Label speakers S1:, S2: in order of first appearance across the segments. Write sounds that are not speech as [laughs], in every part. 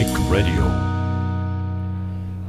S1: Brick Radio.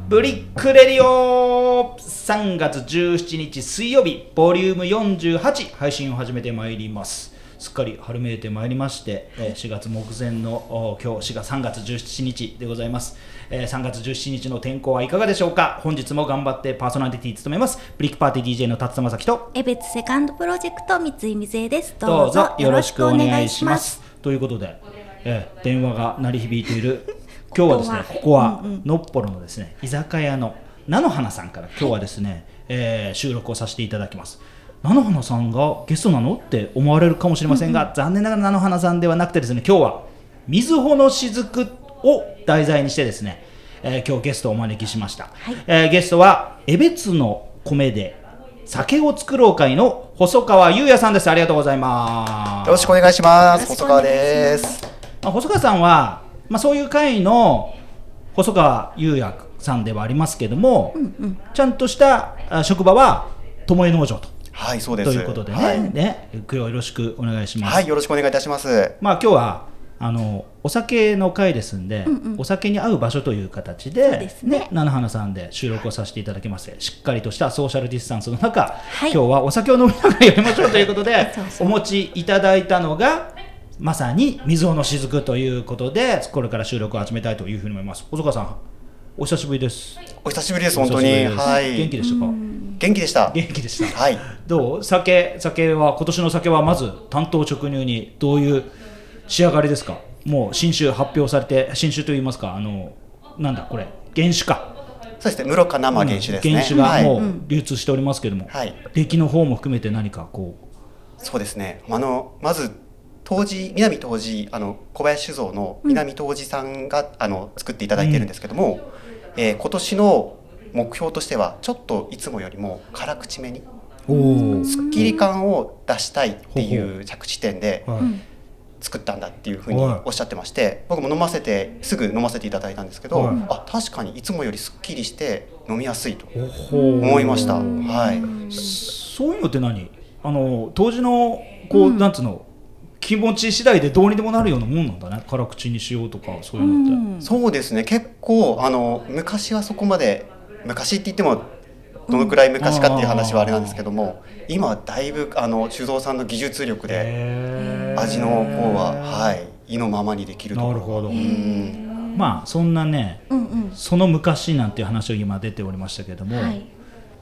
S2: ブリックレディオ3月17日水曜日ボリューム48配信を始めてまいりますすっかり春めいてまいりまして、えー4月目前のお今日4月3月17日でございます、えー3月17日の天候はいかがでしょうか？本日も頑張ってパーソナリティ務めますブリックパーティー DJ の辰田正樹と
S3: エベツセカンドプロジェクト三井水江です。
S2: どうぞよろしくお願いします。ということで、えー電話が鳴り響いている今日はですねここは。のっぽろのですね居酒屋の菜の花さんから今日はですね、えー収録をさせていただきます。菜の花さんがゲストなのって思われるかもしれませんが、残念ながら菜の花さんではなくてですね今日は水穂の雫を題材にしてですね、えー今日ゲストをお招きしました、
S3: はい。
S2: えーゲストは江別の米で酒を作ろう会の細川優也さんです。ありがとうございます。
S4: よろしくお願いします。細川で
S3: す。
S2: まあ、細川さんは、まあ、そういう会の細川優也さんではありますけども、ちゃんとしたあ職場は友江農場と。
S4: はい、そうです。
S2: ということでね,、
S4: はい、
S2: ね今日はよろしくお願いします。
S4: はいよろしくお願いいたします。
S2: まあ、今日はあのお酒の会ですんで、お酒に合う場所という形で
S3: そうですね。
S2: 菜の花さんで収録をさせていただきましてしっかりとしたソーシャルディスタンスの中、
S3: はい。
S2: 今日はお酒を飲みながらやりましょうということで [laughs]
S3: そうそう。
S2: お持ちいただいたのがまさに水尾の雫ということでこれから収録を始めたいというふうに思います細川さんお久しぶりです
S4: お久しぶりです、本当に。はい。
S2: 元気でしたか？
S4: 元気でした。
S2: 元気でした
S4: はい。
S2: どう？酒酒は今年の酒はまず担当直入にどういう仕上がりですか？もう新酒発表されて新酒といいますかあのなんだこれ原酒か
S4: そうですね、室賀生原酒ですね。
S2: 原酒がも
S4: はい。
S2: う流通しておりますけども、
S4: はい
S2: 出来の方も含めて何かこ
S4: そうですね。あの、まず。当時南当時あの小林酒造の南当時さんが、あの作っていただいてるんですけども、えー今年の目標としてはちょっといつもよりも辛口めに
S2: うおお、
S4: すっきり感を出したいってい
S2: ほう
S4: 着地点で
S2: はい。
S4: 作ったんだっていうふうに
S2: はい。
S4: おっしゃってまして僕も飲ませてすぐ飲ませていただいたんですけど、
S2: はい。
S4: あ確かにいつもよりすっきりして飲みやすいと思いました。はい、
S2: そういうのって何？あの当時のこう、なんつうの？気持ち次第でどうにでもなるようなもんなんだね。辛口にしようとかそういうのって、
S4: そうですね。結構あの昔はそこまで昔って言ってもどのくらい昔かっていう話はあれなんですけども、今はだいぶあの酒造さんの技術力で味の方ははい意のままにできると。
S2: なるほど。
S4: うん。
S2: まあそんなね
S3: うんうん。
S2: その昔なんていう話を今出ておりましたけども、
S3: はい。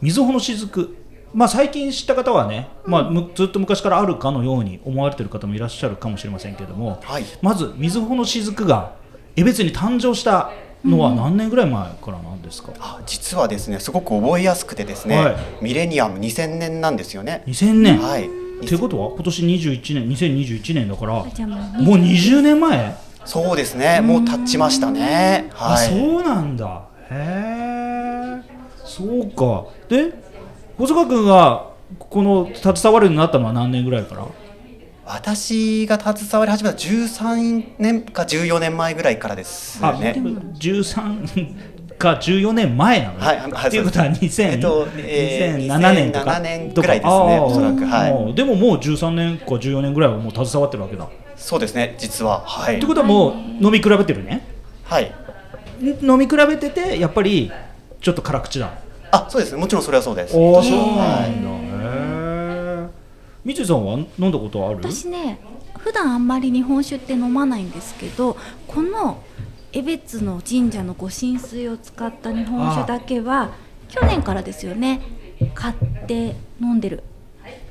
S2: 水穂の雫まあ最近知った方はね、まあ、むずっと昔からあるかのように思われてる方もいらっしゃるかもしれませんけども、
S4: はい。
S2: まず水穂の雫が江別に誕生したのは何年ぐらい前からなんですか、
S4: あ実はですねすごく覚えやすくてですね、
S2: はい。
S4: ミレニアム2000年なんですよね。
S2: 2000年、
S4: はい。
S2: ってことは今年21年2021年だから
S3: もう
S2: もう20年前、
S4: そうですねもう経ちましたね。
S2: あ
S4: はい。
S2: そうなんだ。へえそうか。で細川君がこの携わるようになったのは何年ぐらいから？
S4: 私が携わり始めた13年か14年前ぐらいからです
S2: あ、
S4: ね。
S2: 13 [laughs] か14年前なの、
S4: はいはい
S2: っていうことは2000、
S4: えっとえー
S2: 2007年とか。
S4: 2007年ぐらいですね。おそらくはい
S2: でももう13年か14年ぐらいはもう携わってるわけだ、
S4: そうですね。実ははい。
S2: ってことはもう飲み比べてるね。
S4: はい。
S2: 飲み比べててやっぱりちょっと辛口だ
S4: あそうですねもちろんそれはそうです。
S2: おーそう
S4: は
S2: ないみちさんは飲んだことある？
S3: 私ね、普段あんまり日本酒って飲まないんですけど、この江別の神社の御神水を使った日本酒だけは去年からですよね。買って飲んでる。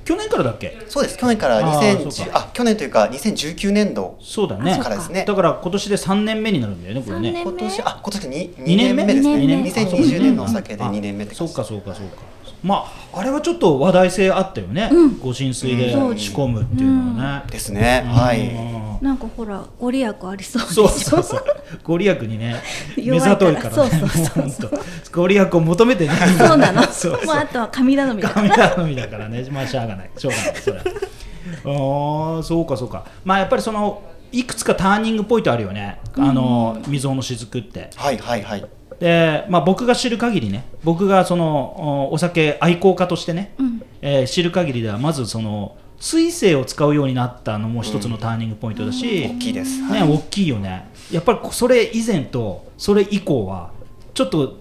S2: 去年からだっけ？
S4: そうです。去年から
S2: あーそう
S4: 2010
S2: か。
S4: あ去年というか2019年度。
S2: そうだね。
S3: あ
S4: か。らですね。
S2: だから今年で3年目になるんだよねこれね。
S4: 今年あ今年に
S2: 二
S4: 2年目ですね。
S3: 二年目
S4: ？2020年のお酒で2年目って
S2: そうかそうかそうかまああれはちょっと話題性あったよね、
S3: うん。
S2: ご神水で
S3: うん。
S2: 仕込むっていうのはね、
S4: ですね。はい。
S2: うん
S3: なんかほらご利益ありそうでし
S2: そう
S3: ょ。
S2: そうそう。ご利益にね目 [laughs]
S3: 弱いから。
S2: ざといからね。
S3: そうそうそう
S2: ご利益を求めてね
S3: そうなの。[laughs]
S2: そうそう。
S3: もうあとは神頼みだから。
S2: 神頼みだからね。まあしゃあがない。しょうがない。それは。ああそうかそうか。まあやっぱりそのいくつかターニングポイントあるよね、あの水尾の雫って。
S4: はいはいはい。
S2: で、まあ、僕が知る限りね僕がそのおお酒愛好家としてね、
S3: うん。
S2: えー知る限りではまずその水性を使うようになったのも一つのターニングポイントだし、
S4: 大きいです。
S2: ね、大きいよね。やっぱりそれ以前とそれ以降はちょっと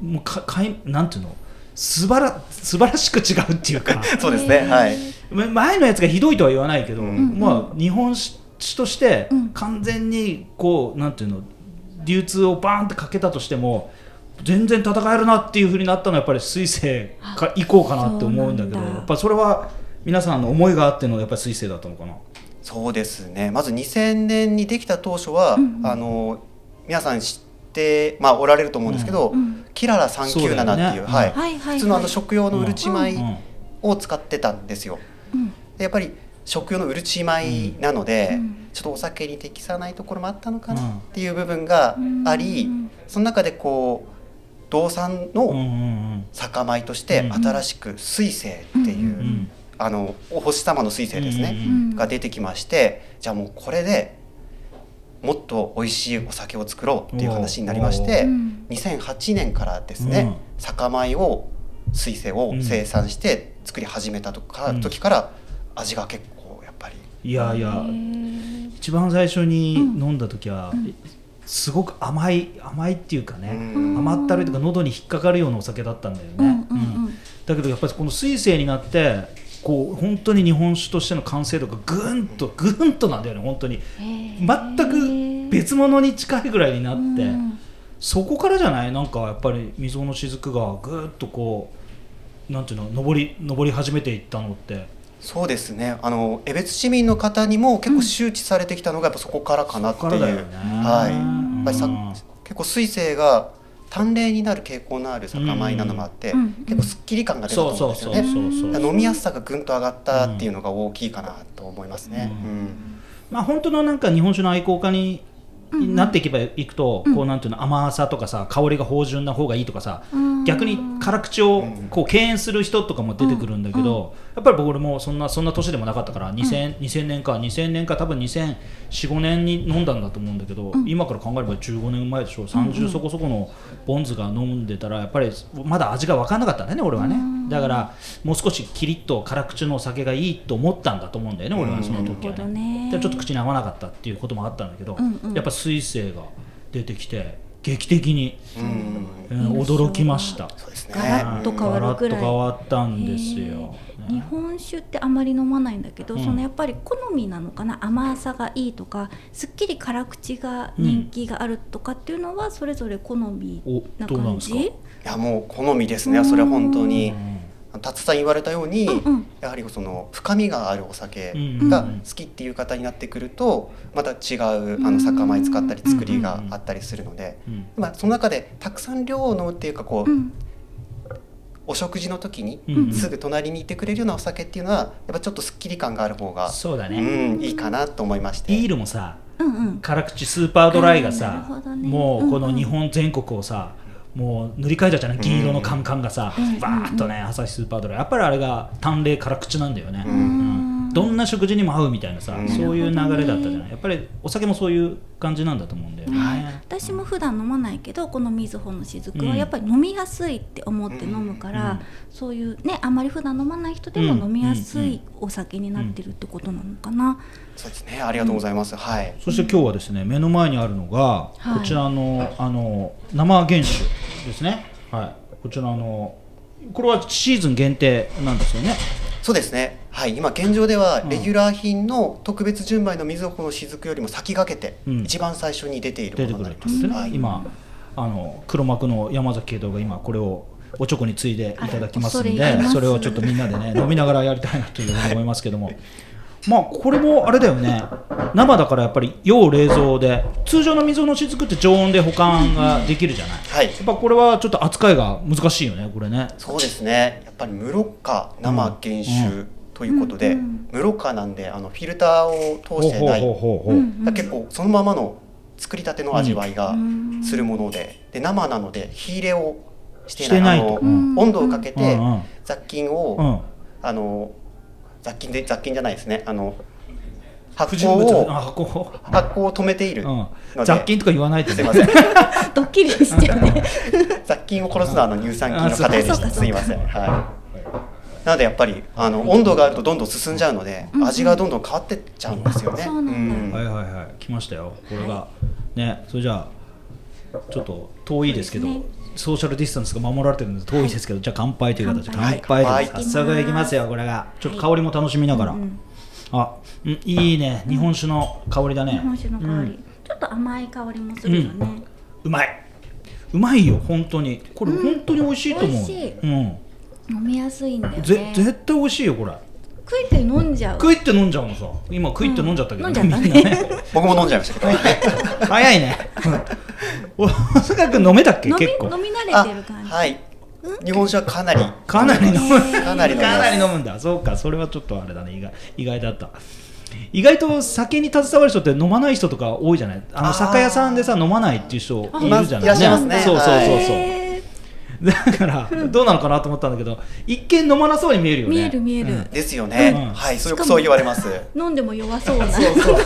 S2: もうかかいなんていうの素晴ら素晴らしく違うっていうか。[laughs]
S4: そうですね。はい。
S2: ま前のやつがひどいとは言わないけど、
S4: うん。
S2: まあ日本酒として
S3: うん。
S2: 完全にこうなんていうの流通をバーンってかけたとしても全然戦えるなっていうふうになったのはやっぱり水星か以降かなって思うんだけどやっぱそれは皆さんの思いがあってのやっぱり水星だったのかな？
S4: そうですね。まず2000年にできた当初は、
S3: うんうん
S4: あの皆さん知ってまあおられると思うんですけど、
S3: うん
S4: キララ397っていう
S2: ね
S4: はい。
S3: はいはいはい
S4: 普通のあの食用のうるち米
S2: うん
S4: を使ってたんですよ。
S3: うん
S4: でやっぱり食用のうるち米なので、
S3: うん。
S4: ちょっとお酒に適さないところもあったのかな
S2: うん。
S4: っていう部分があり、
S3: うん
S4: その中でこう道産の
S2: ん
S4: 酒米として
S2: うん
S4: 新しく水星っていう、
S3: うん
S2: うん
S4: あのお星様の水星ですね、が出てきましてじゃあもうこれでもっと美味しいお酒を作ろうっていう話になりまして
S3: うん。
S4: 2008年からですね、
S2: うん。
S4: 酒米を水星を生産して作り始めたとか、
S2: うん。
S4: 時から味が結構
S2: いやいや一番最初に
S3: うん。
S2: 飲んだ時は、
S3: うん。
S2: すごく甘い甘いっていうかね、
S4: うん。
S2: 甘ったるいとか喉に引っかかるようなお酒だったんだよね、だけどやっぱりこの水星になってこう本当に日本酒としての完成度がぐんとぐんとなんだよね本当に。全く別物に近いぐらいになって、
S3: うん。
S2: そこからじゃない？なんかやっぱり溝の雫がぐーっとこうなんていうの上り上り始めていったのって
S4: そうですね。あの江別市民の方にも結構周知されてきたのがやっぱそこからかなっていう、
S2: ね。
S4: はい、
S2: うん
S4: やっぱりさ結構水星が淡麗になる傾向のある酒米なのもあって、
S3: うん。
S4: 結構すっきり感が出たと思うんですよね。飲みやすさがぐんと上がったっていうのが大きいかなと思いますね。
S2: う
S4: うん。
S2: まあ本当のなんか日本酒の愛好家に
S3: うん
S2: なっていけばいくと、
S3: うん。
S2: こうなんていうの甘さとかさ香りが芳醇な方がいいとかさ、
S3: うん。
S2: 逆に辛口をこう敬遠する人とかも出てくるんだけど、やっぱり僕もそんなそんな年でもなかったから 2000, 2000年か2000年か多分2004,5年に飲んだんだと思うんだけど、
S3: うん。
S2: 今から考えれば15年前でしょ30そこそこのボンズが飲んでたらやっぱりまだ味が分かんなかったんだよね俺はね、
S3: うん。
S2: だからもう少しキリッと辛口のお酒がいいと思ったんだと思うんだよね俺はその時は
S3: ね。
S2: でちょっと口に合わなかったっていうこともあったんだけど、
S3: うんうん。
S2: やっぱ水星が出てきて劇的に、
S4: うん。
S2: うん驚きました。
S3: ガラ
S4: ね
S3: ッ。と変わるくらい。
S2: 変わったんですよ。
S3: 日本酒ってあまり飲まないんだけど、
S2: うん。
S3: そのやっぱり好みなのかな？甘さがいいとかすっきり辛口が人気があるとかっていうのはそれぞれ好み
S2: お
S3: な
S2: どうなんですか？
S3: 感じ
S4: いやもう好みですね。それは本当に。
S2: うん
S4: 達さん言われたように、
S3: うんうん。
S4: やはりその深みがあるお酒
S2: うん
S4: が好きっていう方になってくると、また違うあの酒米使ったり作りがあったりするので、
S2: うん
S4: まあその中でたくさん量を飲むっていうかこう、
S3: うん。
S4: お食事の時に
S2: うん
S4: すぐ隣にいてくれるようなお酒っていうのはやっぱちょっとすっきり感がある方が、
S2: そうだね、
S4: うん、いいかなと思いまして。
S2: ビールもさ
S3: うんうん。
S2: 辛口スーパードライがさ
S3: ね。
S2: もうこの
S3: うんうん。
S2: 日本全国をさもう塗り替えたじゃない？銀色のカンカンがさ、
S3: うん。
S2: バーッとね朝日スーパードライやっぱりあれが淡麗辛口なんだよね、
S4: うん。
S2: うん。どんな食事にも合うみたいなさ、
S4: うん。
S2: そういう流れだったじゃない？やっぱりお酒もそういう感じなんだと思うんだよね、
S3: 私も普段飲まないけどこのみずほのしずく
S2: うん。
S3: はやっぱり飲みやすいって思って飲むから、
S2: うん。
S3: そういうねあんまり普段飲まない人でも飲みやすいお酒になってるってことなのかな、
S4: そうですね。ありがとうございます。はい。
S2: そして今日はですね目の前にあるのが、
S3: はい。
S2: こちらのあの生原酒ですね。はい。こちらのこれはシーズン限定なんですよね。
S4: そうですね。はい。今現状では
S2: うん。
S4: レギュラー品の特別純米の水穂の雫よりも先駆けて、
S2: うん。
S4: 一番最初に出ている
S2: 出てく
S4: ものになります。
S2: るってことね、
S4: はい。
S2: 今あの黒幕の山崎慶太が今これをおちょこについでいただきますんでそれをちょっとみんなでね飲みながらやりたいなというふうに思いますけども、まあこれもあれだよね。生だからやっぱり要冷蔵で通常の水の雫って常温で保管ができるじゃない、
S4: はい。
S2: やっぱこれはちょっと扱いが難しいよねこれね。
S4: そうですね。やっぱり無ろ過生原酒ということで、
S3: うんうん
S4: 無ろ過なんであのフィルターを通してない。
S2: ほうほうほうほう。
S3: うん
S4: だから結構そのままの作りたての味わいが
S3: うん。
S4: するもので、で生なので火入れをしてい
S2: してないと。
S3: うん。
S4: 温度をかけて
S2: うんうん。
S4: 雑菌を、
S2: うん。
S4: あの雑菌で雑菌じゃないですね。あの発
S2: 不
S4: 酵を
S2: 発酵
S4: 発酵を止めている
S2: うん。雑菌とか言わないです
S4: いません。[laughs]
S3: ドッキリしてるね。[laughs]
S4: 雑菌を殺すのはあの乳酸菌の過程で
S3: あそうかそうか。
S4: すすいません。はなのでやっぱりあの温度があるとどんどん進んじゃうので、味がどんどん変わってっちゃうんですよね。
S3: そうなんだ。
S2: はいはいはい。来ましたよ。これが。ねそれじゃあちょっと遠いですけどソーシャルディスタンスが守られてるんで遠いですけど、じゃあ乾杯という形で。
S3: 乾
S2: 乾杯で
S4: 杯はい
S2: 早速いきますよこれが。ちょっと香りも楽しみながら、
S3: うんうん
S2: あ、うん、いいね。日本酒の香りだね、
S3: 日本酒の香り、
S2: うん。
S3: ちょっと甘い香りもするよね、
S2: うまい。うまいよ本当に。これ
S3: うん。
S2: 本当に美味しいと思う、
S3: 美味しい。
S2: うん、
S3: 飲みやすいんだよね。
S2: ぜ絶対美味しいよこれ
S3: 食いって飲んじゃう。
S2: 食いって飲んじゃうのさ。今食いって飲んじゃったけど、
S3: うん。飲んじゃったね。[laughs]
S4: 僕も飲んじゃいましたけど。[laughs]
S2: 早いね。お坂君飲めたっけ？結構。
S3: 飲み慣れ
S4: あ
S3: てる感じ、
S4: はい。日本酒はかなり。
S2: かなり飲む。[laughs]
S4: かなり飲みます
S2: かなり飲むんだ。そうかそれはちょっとあれだね。意外意外だった。意外と酒に携わる人って飲まない人とか多いじゃない？あの酒屋さんでさ飲まないっていう人いるじゃない？
S4: いらっしゃいますね。
S2: そうそうそうそう、
S3: へ [laughs]
S2: だからどうなのかなと思ったんだけど一見飲まなそうに見えるよね。
S3: 見える見える。
S2: うん。
S4: ですよね。
S2: うん。
S4: はい、それそう言われます。
S3: ー飲んでも弱そうな。
S2: そうそうそう。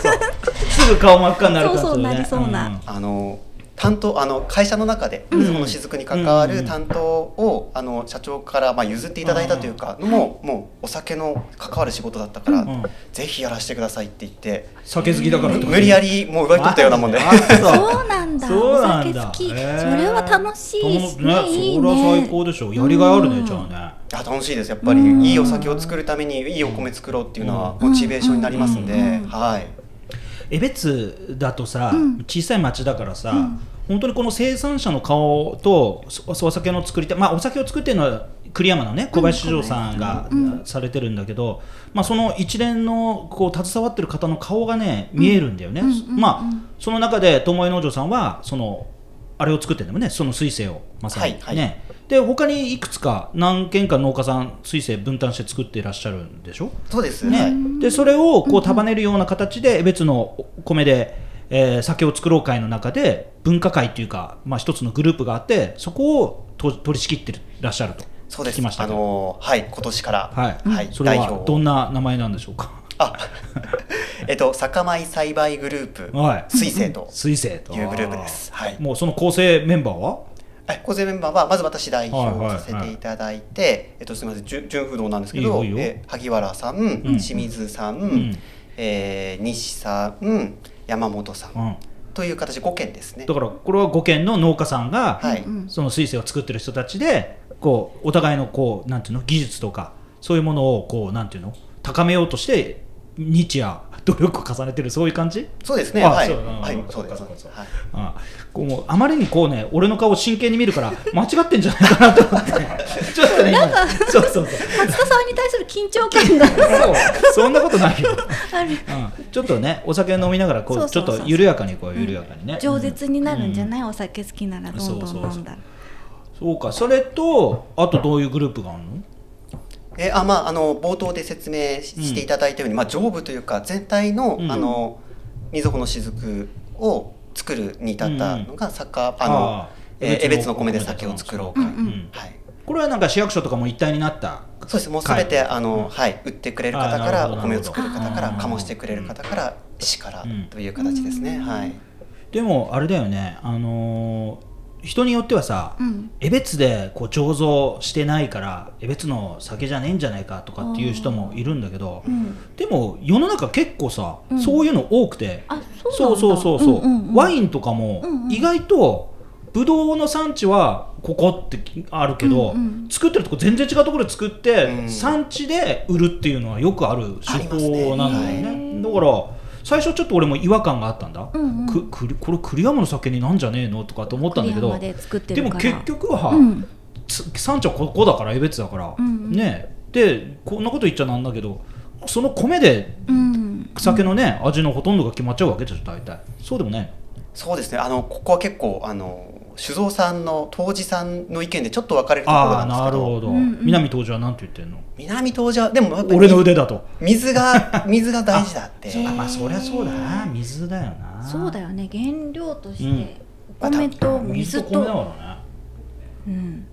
S2: すぐ顔真っ赤になるから
S3: そうそうなりそうな。
S2: ん。
S4: あの担当あの会社の中で
S2: うん。
S4: その雫に関わる担当をあの社長からまあ譲っていただいたというかのももうお酒の関わる仕事だったから
S2: うん。
S4: ぜひやらせてくださいって言って
S2: 酒好きだから
S4: 無理やりもう奪い取ったようなもんで。
S2: あそう
S3: そうなんだ。
S2: そうなんだ。
S3: お酒好き、
S2: へー
S3: それは楽しいですね。
S2: 楽
S3: いい
S2: それは最
S3: ね。
S2: 高でしょ。やりがいあるね
S3: うん。
S2: じゃあね。
S4: あ楽しいです。やっぱり
S3: うん。
S4: いいお酒を作るためにいいお米作ろうっていうのは
S2: うん。
S4: モチベーションになりますんで、
S3: うん。
S4: はい。
S2: 江別だとさ、
S3: うん。
S2: 小さい町だからさ、
S3: うん
S2: 本当にこの生産者の顔とそお酒の作り手まあお酒を作ってるのは栗山のね小林酒造さんが、
S3: うん
S2: されてるんだけど、まあ、その一連のこう携わってる方の顔がね見えるんだよね、
S3: うんうんうんうん。
S2: まあその中で友江農場さんはそのあれを作ってるんだもんね。その水性をまさに、
S4: はいはい。
S2: ね。で他にいくつか何軒か農家さん水性分担して作っていらっしゃるんでしょ？
S4: そうです。
S2: ね。
S4: はい
S2: でそれをこう束ねるような形で別の米で、えー酒を作ろう会の中で文化会っていうか、まあ、一つのグループがあってそこをと取り仕切ってらっしゃると。
S4: そうです。あ
S2: 聞きましたけど。
S4: のはい今年から。
S2: はい。
S4: はい
S2: それは
S4: 代表を。
S2: どんな名前なんでしょうか？
S4: あえっと酒米栽培グループ。
S2: はい。
S4: 水星と。
S2: 水星と。
S4: いうグループです。はい。
S2: もうその構成メンバーは？
S4: はい構成メンバーはまず私代
S2: はいはい
S4: 表させていただいて、えっとすみません純純不動なんですけど
S2: い
S4: えー萩原さん、
S2: ん。
S4: 清水さん、
S2: ん。
S4: えー西さん山本さん、
S2: うん。
S4: という形5件ですね。
S2: だからこれは5軒の農家さんが、
S4: はい、
S3: うん。
S2: その水星を作ってる人たちでこうお互いのこうなんていうの技術とかそういうものをこうなんていうの高めようとして日夜努力を重ねてるそういう感じ？
S4: そうですね。
S2: あ
S4: はい。
S2: そう。うん
S4: はい。
S2: うん
S4: そうです。
S2: そうかそうか
S4: はい。
S2: あこうあまりにこうね俺の顔を真剣に見るから [laughs] 間違ってんじゃないかなと思って。[laughs] ちょっとね今そうそうそう。
S3: 松田さんに対する緊張感が。
S2: そう。そんなことないよ、
S3: ある。
S2: うん、ちょっとねお酒飲みながらこうちょっと緩やかにこう緩やかにね、
S3: 饒舌になるんじゃない、お酒好きならどんどん飲んだら。
S2: そうか。それとあとどういうグループがあるの？
S4: えあまああの冒頭で説明ししていただいたように、まあ上部というか全体の、
S2: うん。
S4: あの水穂の雫を作るに至ったのが酒、あ
S2: あ
S4: の
S2: あ
S4: えー江別の米で酒を作ろうか、
S3: うんうん
S4: はい
S2: これはなんか市役所とかも一体になった
S4: そうです。もうすべてあの、
S2: うん。
S4: はい売ってくれる方からお米を作る方から醸してくれる方から市から
S2: うん
S4: という形ですね、
S3: うん。
S4: はい。
S2: でもあれだよね。あのー人によってはさ、
S3: うん。
S2: 江別でこう醸造してないから江別の酒じゃねえんじゃないかとかっていう人もいるんだけど、
S3: うん。
S2: でも世の中結構さ、
S3: うん。
S2: そういうの多くて。
S3: あそう
S2: そうそうそうそう,、
S3: んんん。
S2: ワインとかも意外とブドウの産地はここってあるけど、
S3: うんうん。
S2: 作ってるとこ全然違うところで作って、
S4: うん。
S2: 産地で売るっていうのはよくある手法なんだよね。
S3: はい
S2: だから最初ちょっと俺も違和感があったんだ、
S3: うんうん。
S2: くこれ栗山の酒になんじゃねえのとかと思ったんだけど。
S3: で作って
S2: でも
S3: るから。
S2: 結局は、
S3: うん。
S2: つ産地はここだから江別だから、
S3: うんうん。
S2: ね。でこんなこと言っちゃなんだけどその米で
S3: うん。
S2: 酒のね、味のほとんどが決まっちゃうわけでしょ大体。そうでもないの
S4: そうですね。あのここは結構あの酒造さんの杜氏さんの意見でちょっと分かれるところ
S2: ああ
S4: なんですけど。
S2: なるほど、
S3: うんうん。
S2: 南東はなんて言ってんの？
S4: 南東じゃでも
S2: 俺の腕だと。
S4: 水が水が大事だって。
S3: あ
S2: あまあそりゃそうだな。水だよな。
S3: そうだよね。原料とし
S2: うん。
S3: てお米と水
S2: と。米だ
S3: と、
S2: からね
S3: うん。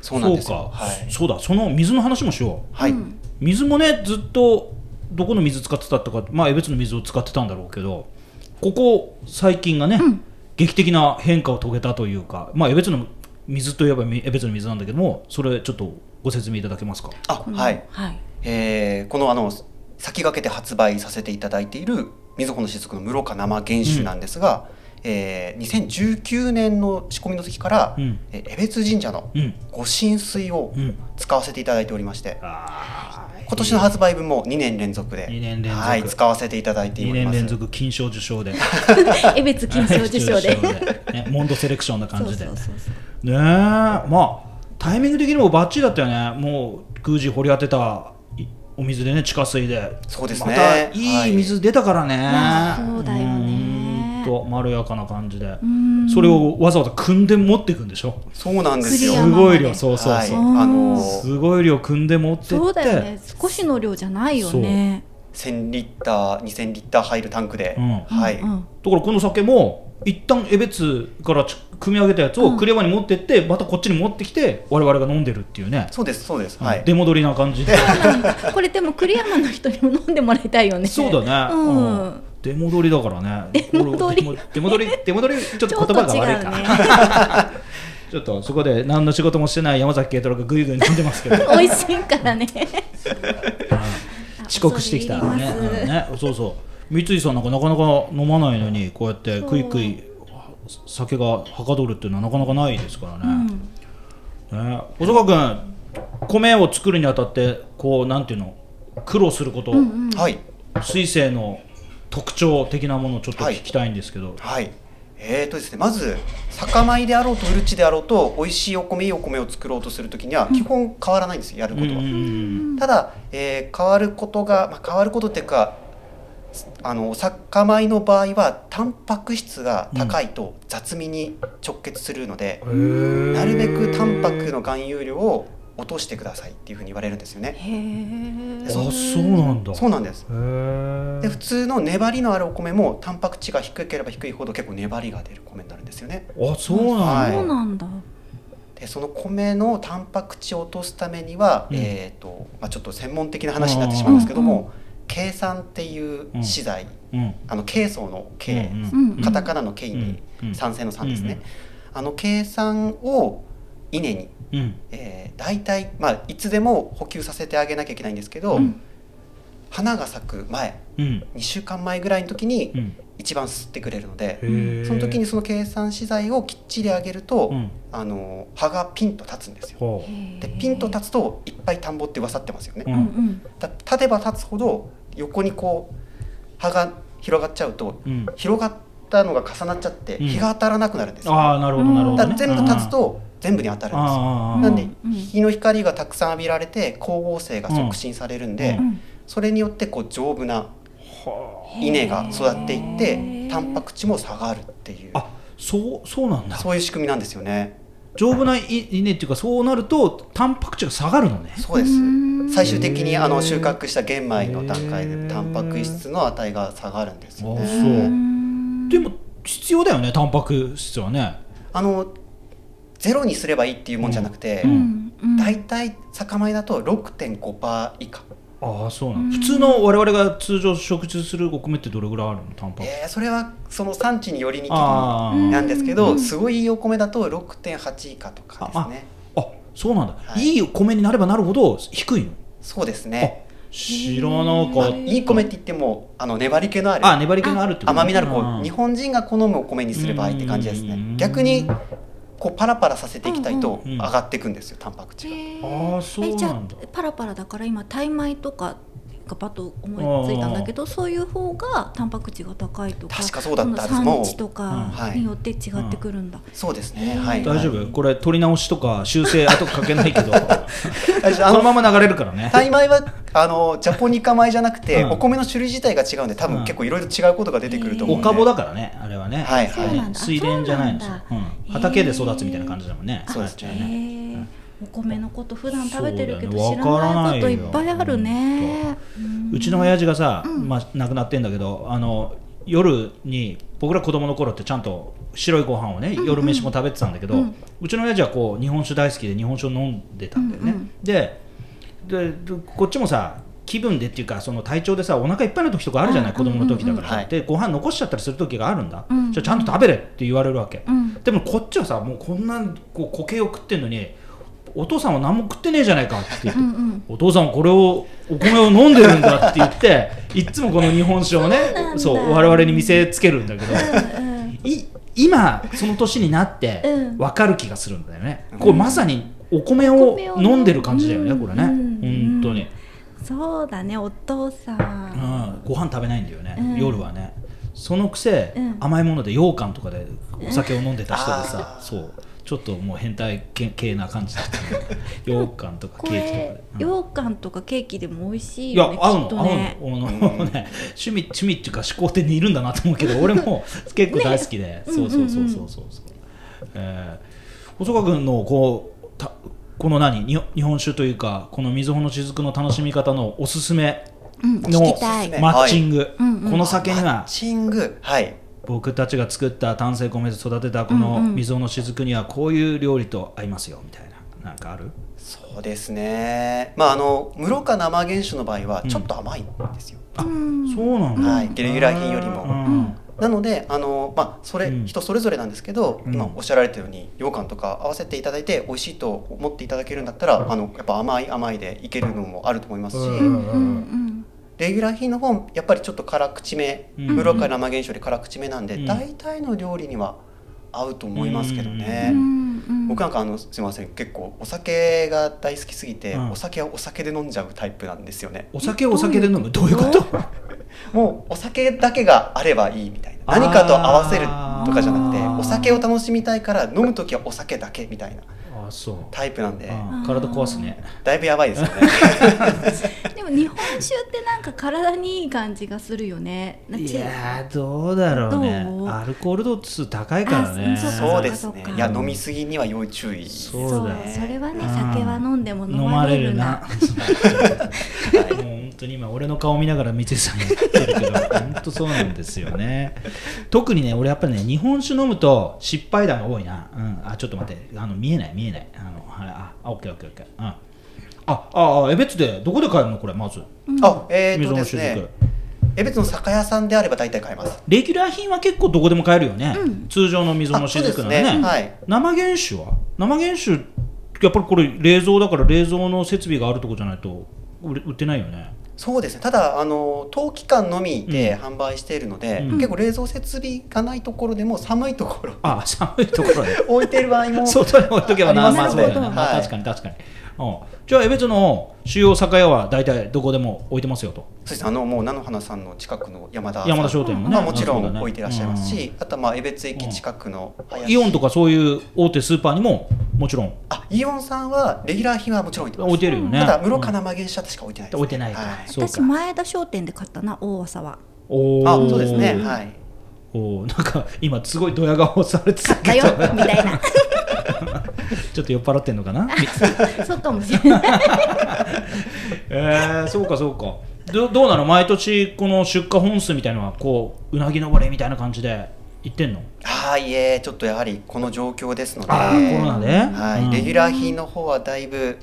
S4: そうなんですよ。
S2: か、
S4: はい、
S2: そうだ。その水の話もしよう。
S4: はい。
S3: うん。
S2: 水もねずっとどこの水使ってたとかまあ江別の水を使ってたんだろうけどここ最近がね、
S3: うん。
S2: 劇的な変化を遂げたというかまあ江別の水といえば江別の水なんだけどもそれちょっとご説明いただけますか？
S3: この
S4: あはい、
S3: はい。
S4: えーこのあの先駆けて発売させていただいている水穂の雫の室岡生原酒なんですが、えー2019年の仕込みの時から、
S2: うん。
S4: えー江別神社の
S2: うん。
S4: 御神水を
S2: うん。
S4: 使わせていただいておりまして、
S2: あ
S4: 今年の発売分も2年連続で
S2: 二年連続。
S4: はい、使わせていただいてお
S2: 2
S4: ります。
S2: 年連続金賞受賞で。[laughs]
S3: 江別金賞受賞で。
S2: ね、モンドセレクションな感じで。
S3: そうそうそうそう。
S2: ねえまあタイミング的にもバッチリだったよね。もう宮司掘り当てたいお水でね地下水で。
S4: そうですね。
S2: またいい水出たからね、
S3: やそうだよね
S2: とまろやかな感じで。
S3: うん。
S2: それをわざわざ組んで持っていくんでしょ？
S4: そうなんですよ。
S2: すごい量そうそう
S4: はい、
S2: そう、
S4: あの
S2: すごい量組んで持ってって。
S3: そうだよね。少しの量じゃないよね。
S4: 1000リッター2000リッター入るタンクで、
S2: うん。
S4: はい、
S3: うんうん。
S2: だからこの酒も一旦江別からち組み上げたやつを栗山に持ってって、またこっちに持ってきて我々が飲んでるっていうね、
S4: そうですそうです、はい。
S2: 出戻りな感じで。[laughs]
S3: これでも栗山の人にも飲んでもらいたいよね。
S2: そうだね、
S3: うん
S2: 出戻りだからね。
S3: 出戻り。
S2: 出戻り出戻りちょっと
S3: ちょっと
S2: 言葉が悪いか、[laughs] ちょっとそこで何の仕事もしてない山崎慶太郎がぐいぐい飲んでますけど。[laughs]
S3: 美味しいからね。
S2: 遅刻してきたらね,、
S3: 恐れ入ります。
S2: うんね。そうそう。三井さんなんかなかなか飲まないのにこうやってクイクイ酒がはかどるっていうのはなかなかないですからね,、ね。小坂君米を作るにあたってこうなんていうの苦労すること、
S4: はい。
S2: 水性の特徴的なものをちょっと聞きたいんですけど、
S4: はい。えーとですね、まず酒米であろうとうるちであろうと美味しいお米いいお米を作ろうとするときには基本変わらないんですやることは、
S2: うん。うん
S4: ただ、えー変わることが、まあ、変わることっていうかあの酒米の場合はタンパク質が高いと雑味に直結するので、
S2: うん
S4: なるべくタンパクの含有量を落としてくださいっていうふうに言われるんですよね。
S3: へえ
S2: あそうなんだ。
S4: そうなんです。で普通の粘りのあるお米もタンパク質が低ければ低いほど結構粘りが出る米になるんですよね。
S2: あそうなんだ、
S4: はい。
S3: そうなんだ。
S4: でその米のタンパク質を落とすためには、
S2: うん。
S4: えーとまあ、ちょっと専門的な話になってしまうんですけども計算っていう資材、
S2: うん。
S4: あの計層の計、
S2: うん
S3: うん。
S4: カタカナの計に酸性の酸ですね、
S2: うん。
S4: あの計算を稲に、
S2: うん。
S4: えー、大体、まあ、いつでも補給させてあげなきゃいけないんですけど、
S2: うん。
S4: 花が咲く前
S2: うん。
S4: 2週間前ぐらいの時に
S2: うん。
S4: 一番吸ってくれるので、その時にその計算資材をきっちりあげると、
S2: うん。
S4: あの葉がピンと立つんですよ。
S2: ほ
S4: でピンと立つといっぱい田んぼって噂ってますよね。立てば立つほど横にこう葉が広がっちゃうと、
S2: う、うん、
S4: 広がったのが重なっちゃって
S2: うん。
S4: 日が当たらなくなるんですよ。
S2: ああなるほどなるほど、ね、
S4: ら全部立つと全部に当たるんですよ。なんで
S3: うん。
S4: 日の光がたくさん浴びられて光合成が促進されるんで、
S2: うん。
S3: うん。
S4: それによってこう丈夫な
S2: は
S4: 稲が育っていってタンパク質も下がるっていう。
S2: ああそうそうなんだ。
S4: そういう仕組みなんですよね。
S2: 丈夫な稲っていうかそうなるとタンパク質が下がるのね。
S4: そうです。
S3: うん。
S4: 最終的にあの収穫した玄米の段階でタンパク質の値が下がるんですよ
S2: あ
S4: ね。
S2: でも必要だよねタンパク質はね。
S4: あのゼロにすればいいっていうもんじゃなくて、
S2: う
S3: うん。んうん。
S4: 大体酒米だと6.5%以下、
S2: ああそうなん。だ普通の我々が通常食事するお米ってどれぐらいあるの？タンパク質
S4: えーそれはその産地によりにきなんですけど、
S3: うん。
S4: すごいいいお米だと6.8以下とかですね。
S2: あそうなんだ、
S4: はい。
S2: い、い米になればなるほど低いの？
S4: そうです
S2: あ
S4: ね
S2: 知らなか
S4: あ
S2: った。
S4: いい米って言ってもあの粘り気のある
S2: あ粘り気があるってこと
S4: 甘みのあるこう日本人が好むお米にすればいいって感じですね。
S2: うん。
S4: 逆にこうパラパラさせていきたいと
S2: うんうん。
S4: 上がっていくんですよタンパク質が。
S2: あーそうなんだ。
S3: えじゃあパラパラだから今タイ米とかがパッと思いついたんだけどそういう方がタンパク質が高いとか
S4: 確かそうだった
S3: 産地とか
S4: うん。はい。
S3: によって違ってくるんだ、
S4: そうですね、
S3: うん
S4: はい、
S2: 大丈
S4: はい。
S2: 夫これ取り直しとか修正後かけないけど。こ
S4: 大丈夫あの
S2: のまま流れるからね。
S4: タイ米はあのジャポニカ米じゃなくて、
S2: うん。
S4: お米の種類自体が違うんで多分
S2: うん。
S4: 結構いろいろ違うことが出てくると思うんで、
S2: おかぼだからねあれはね。
S4: はい
S3: そうなんだ。
S2: 水田じゃないんですよ。畑で育つみたいな感じだもんね。
S4: そうですね
S3: お米のこと普段食べてるけど知らないこといっぱいあるね。
S2: うちの親父がさ、
S3: うん。
S2: まあ、亡くなってんだけどあの夜に僕ら子供の頃ってちゃんと白いご飯をね、夜飯も食べてたんだけど、
S3: う
S2: うんちの親父はこう日本酒大好きで日本酒を飲んでたんだよね、
S3: うんうん
S2: でこっちもさ気分でっていうかその体調でさお腹いっぱいの時とかあるじゃない、
S3: うん
S2: 子供の時だから、
S4: うんうんうん
S2: でご飯残しちゃったりする時があるんだ、
S3: うん。
S2: じゃあちゃんと食べれって言われるわけ、
S3: うん。
S2: でもこっちはさもうこんなこう固形を食ってんのにお父さんは何も食ってねえじゃないかって言って、
S3: うんうん。
S2: お父さんはこれをお米を飲んでるんだって言って [laughs] いっつもこの日本酒をねそう我々に見せつけるんだけど
S3: うん
S2: い今その年になって
S3: うん。
S2: 分かる気がするんだよね、これまさにお米を飲んでる感じだよね、
S3: うん
S2: これね、
S3: うん
S2: 本当に、
S3: そうだねお父さん。
S2: うん、ご飯食べないんだよね、
S3: うん。
S2: 夜はね。そのくせ、
S3: うん。
S2: 甘いもので羊羹とかでお酒を飲んでた人でさそうちょっともう変態系系な感じだったね。羊羹とか
S3: こ
S2: ケーキとか
S3: れ
S2: で、うん
S3: 羊羹とかケーキでも美味しい
S2: いや
S3: よね
S2: 合うの合うの。あの、ね趣味趣味っていうか思考店にいるんだなと思うけど俺も結構大好きで、そうそうそうそうそう。そう、えー細川君のこうたこの何？に日本酒というかこの水穂の雫の楽しみ方のおすすめ
S3: うん。
S2: のマッチング、
S3: うんうん。
S2: この酒には。
S4: マッチング。はい
S2: 僕たちが作った丹精込めて育てたこ
S3: うん
S2: の
S3: うん。
S2: 水穂の雫にはこういう料理と合いますよみたいななんかある？
S4: そうですね。まああの室賀生原酒の場合は
S2: うん。
S4: ちょっと甘いんですよ、
S2: あ
S3: うん。
S2: そうなんだ、
S4: はい。レギュラー品よりも。
S2: うん。
S4: なのであの、まあ、それ、
S2: うん。
S4: 人それぞれなんですけど、
S2: うん。
S4: 今おっしゃられたように羊羹とか合わせていただいて美味しいと思っていただけるんだったら、あのやっぱ甘い甘いでいけるのもあると思いますし、
S2: うん
S3: うんうん
S4: レギュラー品の方やっぱりちょっと辛口め
S2: うん。
S4: 室賀生原酒より辛口めなんで、
S2: うん。
S4: 大体の料理には合うと思いますけど
S3: う
S4: ね。
S3: ん。うん。
S4: 僕なんかあのすみません結構お酒が大好きすぎて、
S2: うん。
S4: お酒はお酒で飲んじゃうタイプなんですよね。
S2: お酒をお酒で飲むどういうこと？[laughs]
S4: もうお酒だけがあればいいみたいな。何かと合わせるとかじゃなくてお酒を楽しみたいから飲む時はお酒だけみたいな
S2: あそう。
S4: タイプなんで。
S2: あ体壊すね。
S4: だいぶやばいですよね。[laughs]
S3: でも日本酒ってなんか体にいい感じがするよね。
S2: いやーどうだろうね。アルコール度数高いからね。
S3: あそうか
S4: そうです
S3: そうか。
S4: ねいや飲みすぎには要注意
S2: そう
S3: そう
S2: だよ
S3: それはね
S2: うん。
S3: 酒は飲んでも飲
S2: 飲
S3: ま
S2: まれるな [laughs] 当に今俺の顔見ながら三井さん言ってるけど本当そうなんですよね。[laughs] 特にね俺やっぱりね日本酒飲むと失敗談が多いな、うん、あちょっと待って。あの見えない見えない。あのはい。ああオッケーオッケーオッケー。うん。あああ江別でどこで買えるのこれまず？
S4: あえー
S2: 水の
S4: とですね。
S2: 雫
S4: 江別の酒屋さんであれば大体買えます。
S2: レギュラー品は結構どこでも買えるよね、
S3: うん。
S2: 通常の水の雫ならね
S4: ね。はい。
S2: 生原酒は？生原酒やっぱりこれ冷蔵だから冷蔵の設備があるとこじゃないと売ってないよね
S4: そうですね。ただあの冬期間のみで販売しているので、
S2: うん。
S4: 結構冷蔵設備がないところでも寒いところ。[laughs]
S2: あ寒いところで。[laughs]
S4: 置いてる場合も [laughs]
S2: 外に置いとけばな
S4: ますので
S2: まあね、まあ
S4: はい。
S2: 確かに確かに、うん、じゃあ江別の主要酒屋は大体どこでも置いてますよと。
S4: そうですね。あのもう菜の花さんの近くの山田
S2: 山田商店もね、
S4: まあ、もちろん置いてらっしゃいますし、あとはまあ江別駅近くの
S2: うん
S4: 林
S2: イオンとかそういう大手スーパーにももちろん。
S4: あイオンさんはレギュラー品はもちろん置いてます。
S2: 置いてるよね。
S4: ただ室
S2: うん。
S4: 賀生原社しか置いてないです、ね、
S2: 置いてない
S3: 私前田商店で買ったな大浅は。
S2: おー。
S4: あそうですね。はい。
S2: おー。なんか今すごいドヤ顔されてた
S3: だよ
S2: けど
S3: みたいな
S2: ちょっと酔っ払ってんのかな？[laughs]
S3: そうかもしれない。
S2: えー、そうかそうか。どどうなの？毎年この出荷本数みたいなのはこううなぎ登れみたいな感じで行ってんの？
S4: はいえちょっとやはりこの状況ですので。
S2: あーコロナで、
S4: はい。
S2: うん。
S4: レギュラー品の方はだいぶ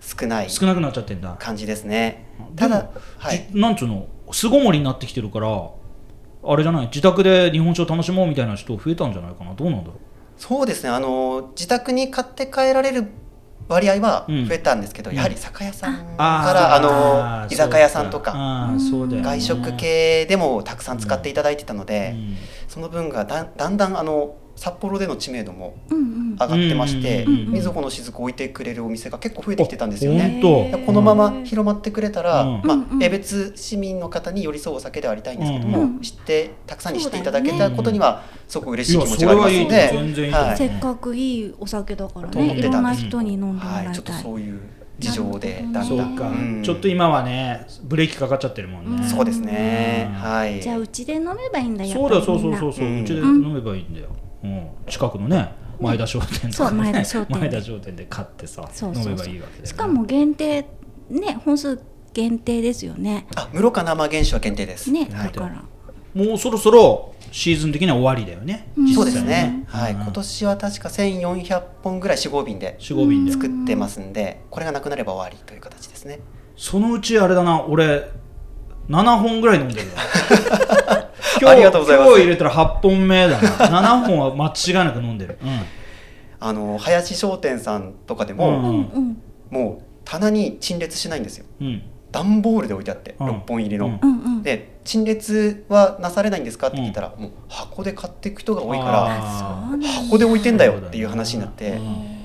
S4: 少ない
S2: 少なくなっちゃってんだ。
S4: 感じですね。ただはい。
S2: じなんつうの？巣ごもりになってきてるからあれじゃない？自宅で日本酒を楽しもうみたいな人増えたんじゃないかな？どうなんだろ
S4: そうですね。あの自宅に買って帰られる割合は
S2: うん。
S4: 増えたんですけど、やはり酒屋さん
S2: う
S4: からあの
S2: ー
S4: 居酒屋さんとか外食系でもたくさん使っていただいてたので、
S2: うん。
S4: その分がだんだんあの札幌での知名度も上がってまして、
S2: うんうんうん
S4: みずほの雫を置いてくれるお店が結構増えてきてたんですよね。このまま広まってくれたら、
S2: うん。
S4: まあ江別市民の方に寄り添うお酒ではありたいんですけども、
S3: うんうん。
S4: 知ってたくさんに知っていただけたことにはすごく嬉しい気持
S2: い
S4: ちがありますので、
S2: はいい
S4: はい。
S3: せっかくいいお酒だから
S4: と思ってたんです
S3: ね。いろんな人に飲んでも
S4: はい、ちょっと
S3: らいたい
S4: そういう事情でだんだん。
S2: そうか、
S4: ん。
S2: ちょっと今はねブレーキかかっちゃってるもんね、
S3: うん。
S4: そうですね、
S2: うん
S4: はい。
S3: じゃあうちで飲めばいいんだよ
S2: そうだよそうそうそうそう、
S4: うん。
S2: うちで飲めばいいんだよ、うん、近くのね前田商店とか、
S3: 前田商店。
S2: 前田商店で買ってさ
S3: そうそうそう。
S2: 飲めばいいわけだよね。
S3: しかも限定ね本数限定ですよね。
S4: あ室賀生原酒は限定です。
S3: ね
S4: はい。
S3: だから。
S2: もうそろそろシーズン的には終わりだよね、
S4: そうですね。はい、
S2: うん。
S4: 今年は確か1400本ぐらい4合瓶で
S2: 4合瓶で。
S4: 作ってますんで、これがなくなれば終わりという形ですね。
S2: そのうちあれだな俺7本ぐらい飲んでるわ [laughs] 今日
S4: ありがとうございます。
S2: 今日入れたら8本目だな。[laughs] 7本は間違いなく飲んでる、うん。
S4: あの林商店さんとかで
S2: う
S4: も、
S3: うん。うん
S4: もう棚に陳列しないんですよ。
S2: うん。
S4: 段ボールで置いてあって、
S2: うん。
S4: 6本入りの、
S2: うん。
S3: うんうん。
S4: で陳列はなされないんですかって聞いたら、もう箱で買っていく人が多いから箱で置いてんだよっていう話になって、
S2: うん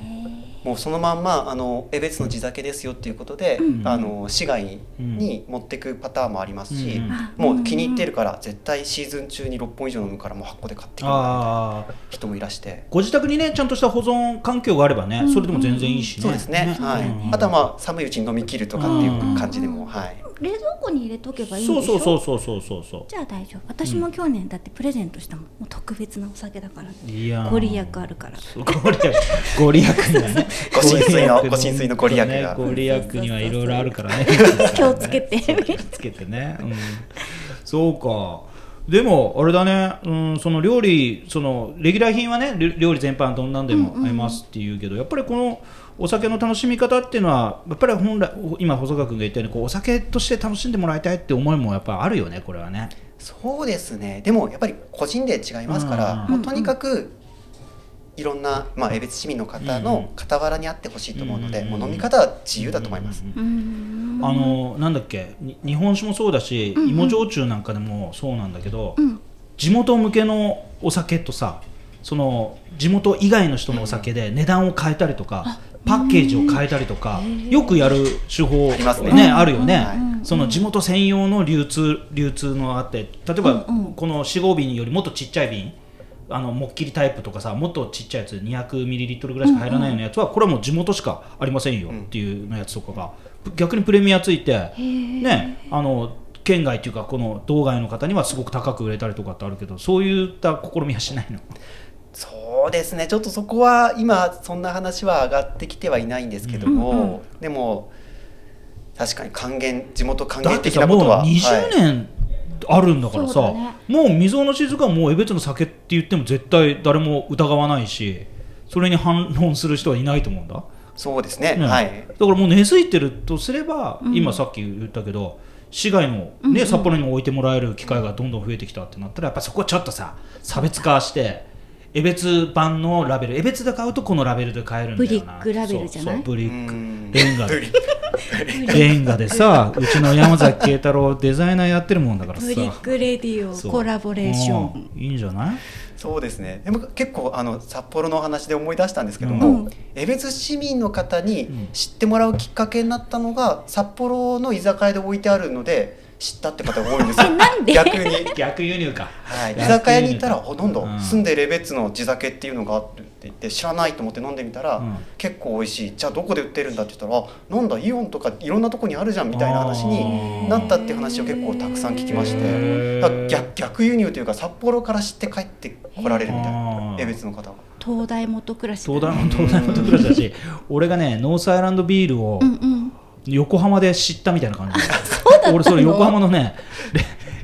S4: もうそのまんまあの江別の地酒ですよっていうことで、
S3: うん。
S4: あの市外に持ってくパターンもありますし、
S2: うん
S3: あ
S4: もう気に入ってるから絶対シーズン中に6本以上飲むからもう箱で買ってくるみたいな
S2: ああ
S4: 人もいらして。
S2: ご自宅にねちゃんとした保存環境があればね、
S3: うん。
S2: それでも全然いいしね、
S4: そうですね、はい。
S2: うん
S4: あとはまあ寒いうちに飲み切るとかっていう感じでも、はい、
S3: 冷蔵庫に入れとけばいいんでしょ？
S2: そうそうそうそうそうそう。
S3: じゃあ大丈夫。私も去年だってプレゼントしたもん。もう特別なお酒だから。
S2: いやー。
S3: ご利益あるから。
S2: ご利益。ご利益にはね [laughs]
S4: ご神水の
S2: ご
S4: 神水のご利益が。
S2: ねご利益にはいろいろあるからね。[laughs]
S3: 気をつけて。
S2: そう気をつけてね、うん、そうか。でもあれだね、うん、その料理そのレギュラー品はね料料理全般どんなんでも合いますっていうけど、やっぱりこのお酒の楽しみ方っていうのはやっぱり本来今細川君が言ったようにこうお酒として楽しんでもらいたいって思いもやっぱあるよねこれはね。
S4: そうですね。でもやっぱり個人で違いますから、
S2: うん。
S4: もうとにかくいろんな、まあ、江別市民の方の傍らにあってほしいと思うので、
S2: うん
S4: もう飲み方は自由だと思います、
S2: うん
S3: うん
S2: あのなんだっけ？に日本酒もそうだし、
S3: うんうん。
S2: 芋焼酎なんかでもそうなんだけど、
S3: うん。
S2: 地元向けのお酒とさその地元以外の人のお酒で値段を変えたりとか、パッケージを変えたりとか、よくやる手法
S4: ありますね。
S2: ねあるよね、
S4: はい
S2: その地元専用の流通流通のあって例えば、
S3: うんうん。
S2: この4合瓶よりもっとちっちゃい瓶あのもっきりタイプとかさもっとちっちゃいやつ 200ml ぐらいしか入らないようなやつは、これはもう地元しかありませんよっていうのやつとかが逆にプレミアついて、ねあの県外っていうかこの道外の方にはすごく高く売れたりとかってあるけどそういった試みはしないの？
S4: そうですね。ちょっとそこは今そんな話は上がってきてはいないんですけども、
S3: うんうん。
S4: でも確かに還元地元還元
S2: だってさもう
S4: 的なことは
S2: 20
S4: はい
S2: 年あるんだからさ、
S3: ね。
S2: もう溝の静かはもう江別の酒って言っても絶対誰も疑わないしそれに反論する人はいないと思うんだ、
S4: そうですね。
S2: ね。
S4: はい。
S2: だからもう根付いてるとすれば、
S3: うん。
S2: 今さっき言ったけど市外の、ね
S3: うんうん。
S2: 札幌にも置いてもらえる機会がどんどん増えてきたってなったらやっぱそこはちょっとさ差別化して江別版のラベル。江別で買うとこのラベルで買えるんだよな。
S3: ブリックラベルじゃない？
S2: そうそうブリ
S4: う
S2: ック。
S4: ん。
S2: レンガ。
S4: ブリ
S2: レンガでさうちの山崎慶太郎デザイナーやってるもんだからさ。
S3: ブリックレディオコラボレーション。
S2: うん。いいんじゃない？
S4: そうですね。でも結構あの札幌のお話で思い出したんですけど
S2: う
S4: も、
S3: ん。
S4: 江別市民の方
S2: うん
S4: に知ってもらうきっかけになったのが札幌の居酒屋で置いてあるので知ったって方が多いんですよ。
S3: え [laughs] なんで？
S4: 逆に、
S2: 逆輸入か。
S4: はい、居
S2: 逆輸入
S4: 酒屋に行ったらほとんど
S2: うん。
S4: 住んでる江別の地酒っていうのがあるって言って知らないと思って飲んでみたら、
S2: うん。
S4: 結構美味しい。じゃあどこで売ってるんだって言ったらあなんだイオンとかいろんなとこにあるじゃんみたいな話になったっていう話を結構たくさん聞きまして。逆逆輸入というか札幌から知って帰ってこられるみたい
S2: あ
S4: な
S2: ー
S4: 江別の方が。
S3: 東大元暮らしだ
S2: 東大の東大のところだし。[laughs] 俺がねノースアイランドビールを横浜で知ったみたいな感じ [laughs] 俺それ横浜のね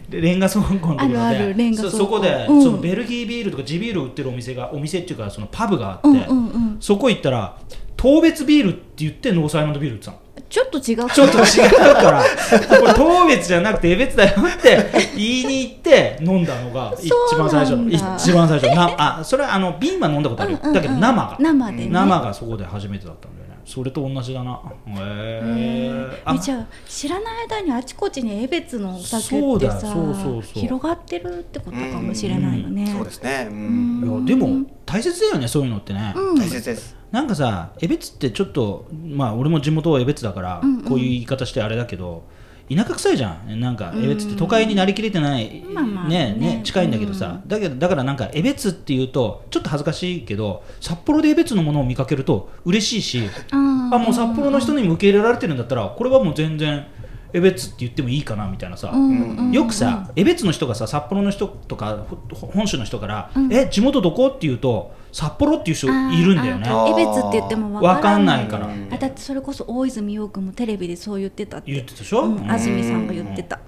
S2: レレンガ倉庫のところでそそこで、
S3: うん。
S2: そのベルギービールとか地ビールを売ってるお店がお店っていうかそのパブがあって、そこ行ったら当別ビールって言ってノースアイランドビール売ってたの。
S3: ちょっと違う
S2: ちょっと違うからこれ当別じゃなくて江別だよって言いに行って飲んだのが一番最初一番最初なあそれはあの瓶は飲んだことある。だけど生が。
S3: 生
S2: 生がそこで初めてだったんだよねそれと同じだな。へえ
S3: えじゃあ知らない間にあちこちに江別のお酒ってさ
S2: そうそうそう
S3: 広がってるってことかもしれないよね。
S4: そうですね、う
S3: うん。
S2: いやでも大切だよねそういうのってね、
S3: うん。
S4: 大切です。
S2: なんかさ江別ってちょっとまあ俺も地元は江別だから、
S3: うんうん。
S2: こういう言い方してあれだけど田舎臭いじゃん。なんか江別って都会になりきれてない、ね
S3: ね。
S2: ね近いんだけどさ、だけどだからなんか江別っていうとちょっと恥ずかしいけど札幌で江別のものを見かけると嬉しいし、
S3: あ
S2: あもう札幌の人にも受け入れられてるんだったらこれはもう全然江別って言ってもいいかなみたいなさ、よくさ江別の人がさ札幌の人とかほ本州の人から「
S3: うん。
S2: え地元どこ?」って言うと札幌っていう人いるんだよね。
S3: 江別って言っても
S2: わかんないから。
S3: あだってそれこそ大泉洋君もテレビでそう言ってたって。
S2: 言ってたでしょ、
S3: うん安住さんが言ってた。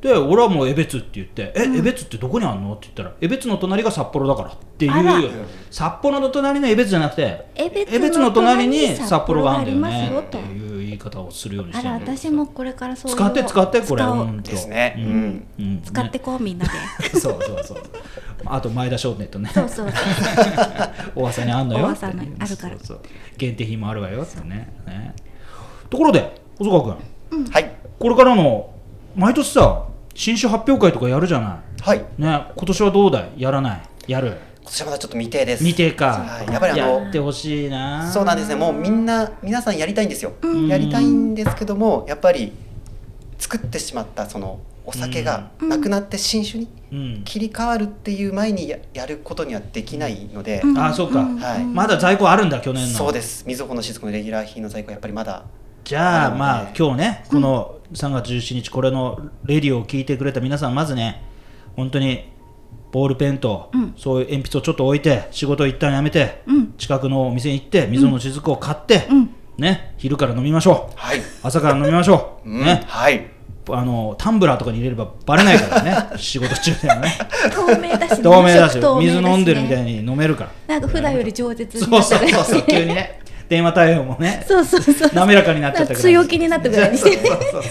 S2: で俺はもう江別って言って「え江別ってどこにあんの?」って言ったら「江別の隣が札幌だから」っていう札幌の隣の江別じゃなくて
S3: 江別
S2: の隣に札幌があるんだよね。っていう言い方をするようにし
S3: あら
S2: てるの
S3: 私もこれからそういう
S2: 使って使ってこれ。
S3: 使おう。
S2: ほんと
S4: ですね。う。ん。
S2: うん。
S3: 使ってこう [laughs] みんなで。
S2: ねそうそうそう。あと前田商店とね。
S3: そうそうそう。[laughs]
S2: 大朝にあんのよ
S3: 大朝にあるから。
S2: そうそう。限定品もあるわよってね。ね。ところで細川君。
S4: はい。
S2: これからの毎年さ新種発表会とかやるじゃな
S4: はい
S2: い。ね。今年はどうだい？やらない？やる？
S4: 今年はまだちょっと未定です。
S2: 見てか、
S4: はい。やっぱりあの
S2: やってほしいな。
S4: そうなんですね。もうみんな皆さんやりたいんですよ、
S2: ん
S4: やりたいんですけどもやっぱり作ってしまったそのお酒がなくなって新酒に
S2: うん。
S4: 切り替わるっていう前にややることにはできないので、
S3: うん。
S2: あそうか、
S4: はい。
S2: まだ在庫あるんだ去年の。
S4: そうです。みずほのしずくのレギュラー品の在庫はやっぱりまだ
S2: じゃあまあ今日ねこの3月17日これのレディオを聞いてくれた皆さんまずね本当にボールペンと、
S3: うん。
S2: そういう鉛筆をちょっと置いて仕事を一旦やめて、
S3: うん。
S2: 近くのお店に行って水の雫を買って、
S3: うん。
S2: ね昼から飲みましょう。
S4: はい、
S2: 朝から飲みましょう、
S4: うん。
S2: ね。
S4: はい。
S2: あのタンブラーとかに入れればバレないからね。[laughs] 仕事中でもね。
S3: 透明だしね。
S2: 透明だし水飲んでるみた
S3: い
S2: いに飲めるから。
S3: なんか普段より饒舌に
S2: そう
S3: なった
S2: そうそうそう。急にね電話対応もね
S3: そうそうそう
S2: 滑らかになっちゃったぐらい。
S3: 強気になったぐらいにして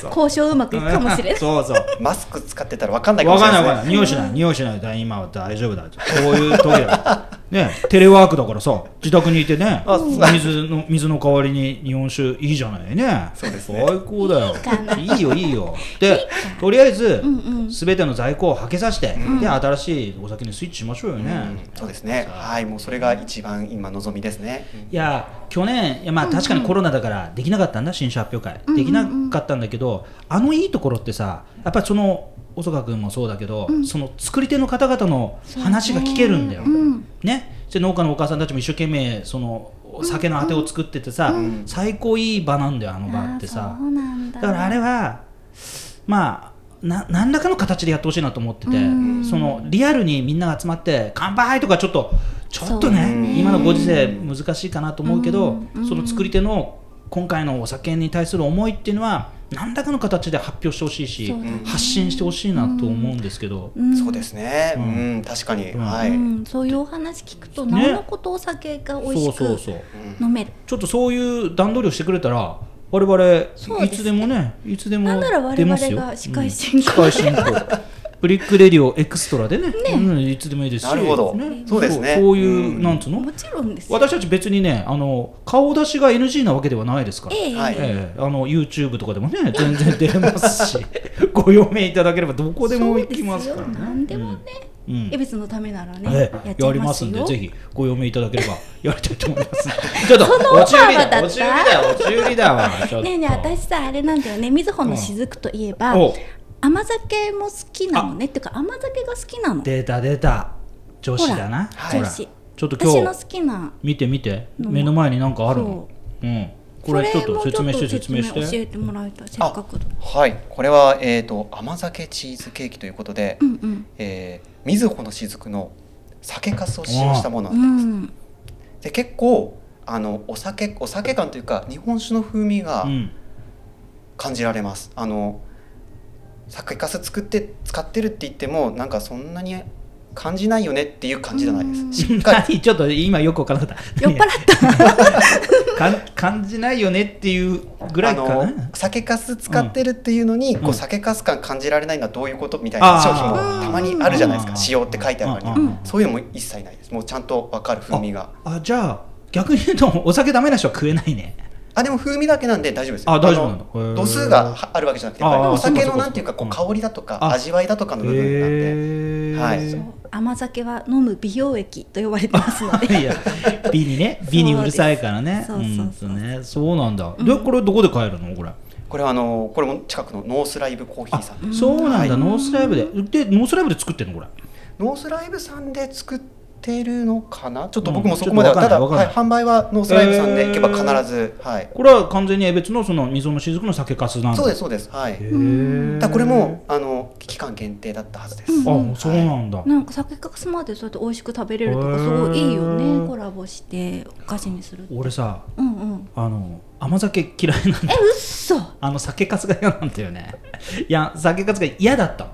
S3: 交渉うまくいくかもしれない。
S2: そうそう。
S4: マスク使ってたら分かんないかも
S2: わ
S4: しれないですね。
S2: かんないわかんない。匂いしない匂いしない。だ今は大丈夫だこういう時だねテレワークだからさ自宅にいてね水の水の代わりに日本酒いいじゃないね。
S4: そうですね。
S2: 最高だよ。
S3: いい
S2: よいいよ。でとりあえず
S3: うんうん。
S2: 全ての在庫をはけさせてで新しいお酒にスイッチしましょうよね。
S4: うん。そうですね。はいもうそれが一番今望みですね、
S2: いや去年いやまあ確かにコロナだからできなかったんだ新車発表会、できなかったんだけどあのいいところってさやっぱりその細川君もそうだけど、その作り手の方々の話が聞けるんだよ、
S3: うん。
S2: ね。で農家のお母さんたちも一生懸命そのお酒のあてを作っててさ、
S4: ん。
S2: 最高いい場なんだよあの場ってさ。
S3: だ
S2: だからあれはまあな何らかの形でやってほしいなと思ってて、
S3: うん。
S2: そのリアルにみんなが集まって乾杯とかちょっとちょっとね
S3: ね。
S2: 今のご時世難しいかなと思うけど、
S3: うん。うん。
S2: その作り手の今回のお酒に対する思いっていうのは何らかの形で発表してほしいし、
S3: ね。
S2: 発信してほしいなと思うんですけど、
S3: ん。
S4: そうですね。
S2: う
S4: うんん、確かに、
S2: うん。
S4: はい、
S3: うん、そういうお話聞くと、
S2: ね。
S3: なおのことお酒が美味
S2: そう
S3: しく
S2: そうそう
S3: 飲める。
S2: ちょっとそういう段取りをしてくれたら我々いつでもねいつでも
S3: なんなら我々
S2: 出ますよ。
S3: が司会進行
S2: うん司会進行ブリックレディオエクストラでね。うん、いつでもいいですし。
S4: なるほど。そうですね。
S2: そういう、
S4: うん。
S2: なんつうの？
S3: もちろんですよ。
S2: 私たち別にねあの顔出しが NG なわけではないですから、
S3: ええ。
S4: はい。
S2: ええ。あの YouTube とかでもね全然出れますし。[laughs] ご用命いただければどこでも行きますからね。
S3: そうですよ。何でもね、
S2: うん。うん。
S3: 江別のためならね、
S2: ええ。
S3: やっちゃ
S2: やり
S3: いまよ。
S2: ますすんで、ぜひご用命いただければ [laughs] やりたいと思います。[laughs] ちょっと、
S3: そのオファー
S2: 落ち売り
S3: はだった
S2: だ、落ち売りだよ、落ち売りだわ。
S3: ねえねえ私さあれなんだよね。みずほの雫といえば、
S2: お
S3: 甘酒も好きなのね。っていうか甘酒が好きなの。
S2: 出た出た。女子だな。
S3: 女子。
S2: ちょっと
S3: 私の好
S2: 今日、
S3: きな
S2: 見て見て。
S3: の
S2: 目の前になんかあるの。
S3: そ。
S2: う。ん。これちょっと説明して、説明して。
S3: 教えてもらいたい。せっかくだ
S4: はい。これは、えー、と甘酒チーズケーキということで、
S3: うんうん。
S4: えーみずほのしずくの酒粕を使用したもの
S3: う
S4: なんです、
S3: ん。
S4: で結構あのお酒お酒感というか日本酒の風味が
S2: うん。
S4: 感じられます、あの酒粕作って使ってるって言ってもなんかそんなに感じないよねっていう感じじゃないです。しっかり。
S2: 何 [laughs] ちょっと今よくわからな。かった。
S3: 酔っ払った。[laughs] [laughs]
S2: 感じないよねっていうぐらいか
S4: あの
S2: な。
S4: 酒粕使ってるっていうのに、
S2: うん。
S4: こう酒粕感感じられないのはどういうことみたいな商品もたまにあるじゃないですか。
S2: うん
S4: 使用って書いてあるのに、
S2: うん。
S4: そういうのも一切ないです。もうちゃんと分かる風味が。
S2: あ、じゃあ、逆に言うと、お酒ダメな人は食えないね。
S4: あでも風味だけなんで大丈夫ですよ。
S2: あ大丈夫なんだ。
S4: あの度数がはあるわけじゃなくてやっぱり
S2: あー
S4: お酒のなんていうかこう
S2: うん
S4: 香りだとか
S2: あ
S4: 味わいだとかの部分なんで。はい。
S3: そう甘酒は飲む美容液と呼ばれてますので。
S2: いや美にね [laughs] 美にうるさいからね。
S3: そうです。そうそう
S2: ね。そうなんだ、でこれどこで買えるの？これ。
S4: これはあのこれも近くのノースライブコーヒーさん。で
S2: そうなんだ、
S4: はい。
S2: ノースライブででノースライブで作ってんの？これ。
S4: ノースライブさんで作ってるのかな？ちょっと僕もそこまでは、
S2: うんちょ
S4: ただ、はい、販売はノースライブさんで行けば必ず、はい。
S2: これは完全に江別のその溝の雫の酒粕なんだ。
S4: そうですそうです。はい。だからこれもあの期間限定だったはずです、
S2: あそうなんだ、
S3: なんか酒かすまでそうやって美味しく食べれるとかすごいいいよね。コラボしてお菓子にする
S2: 俺さ
S3: うんうん。
S2: あの甘酒嫌いなんだ
S3: えうっそ
S2: あの酒粕が嫌なんだよね。いや酒粕が嫌だった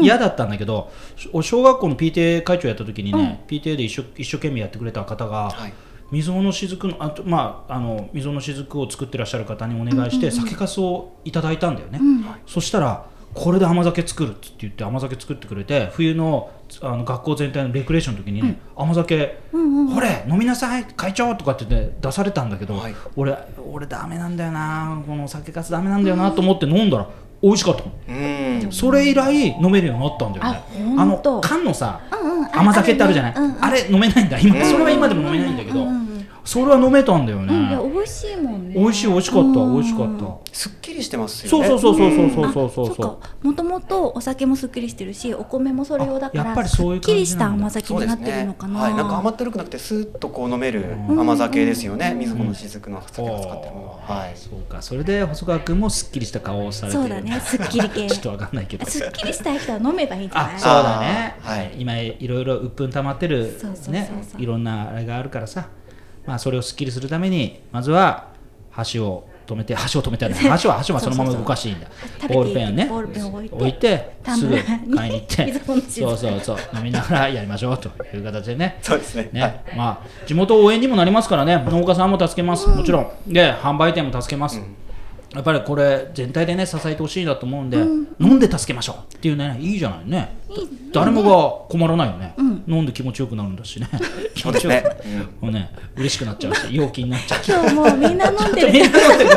S2: 嫌だったんだけど、し小学校の PTA 会長やった時にね、PTA で一生一生懸命やってくれた方が、
S4: はい。
S2: 水尾の雫のあとまああの水尾の雫を作ってらっしゃる方にお願いして、酒粕をいただいたんだよね、そしたらこれで甘酒作るっつって言って甘酒作ってくれて冬のあの学校全体のレクレーションの時にね、甘酒、ほれ飲みなさい会長とかって言って出されたんだけど、
S4: はい。
S2: 俺俺ダメなんだよなこの酒粕ダメなんだよなと思って飲んだら美味しかったそれ以来飲めるようになったんだよね。
S3: あ
S2: の缶のさ、
S3: うんうん。
S2: 甘酒ってあるじゃない、
S3: あるね。うんうん。
S2: あれ飲めないんだ。今、それは今でも飲めないんだけど、それは飲めたんだよね、
S3: うんいや美味しいもんね。
S2: 美味しい美味しかった
S3: うん。
S2: 美味しかった。
S4: すっきりしてますよ
S2: そう
S4: ね
S2: そうそうそうそう
S3: あ
S2: そうそうそう
S3: そっかもともとお酒もすっきりしてるしお米もそれ用だから
S2: あやっぱりそういう
S3: すっきりした甘酒になってる
S4: ね
S3: のかな
S4: はいなんか甘ったるくなくてスーッとこう飲める甘酒ですよね水穂の雫の酒を使ってるものははい
S2: そうかそれで細川君もすっきりした顔をされてる
S3: そうだねすっきり系
S2: ちょっとわかんないけど
S3: すっきりしたい人は飲めばいいんじゃない
S2: あそうだね、
S4: はい
S2: 今いろいろ鬱憤溜まってる
S3: そうそうそうそう
S2: ねいろんなあれがあるからさまあそれをすっきりするためにまずは箸を止めて [laughs] 箸を止めてある [laughs] 箸は箸はそのまま動かしていいんだ。ボールペンをね
S3: 置いて。
S2: すぐ買いに行って。[laughs] そうそうそう。飲みながらやりましょうという形でね。
S4: そうですね。
S2: ね。
S4: はい
S2: まあ、地元応援にもなりますからね。農家さんも助けます、もちろん。で販売店も助けます、やっぱりこれ全体でね支えてほしいなと思うんで、飲んで助けましょうっていうねいいじゃないね。
S3: いい
S2: 誰もが困らないよね、飲んで気持ちよくなるんだしね。[laughs] 気
S4: そうですね。
S2: もうね嬉しくなっちゃうし陽気になっちゃうし。
S3: 今日もうみんな飲んでる
S2: みんな飲んでる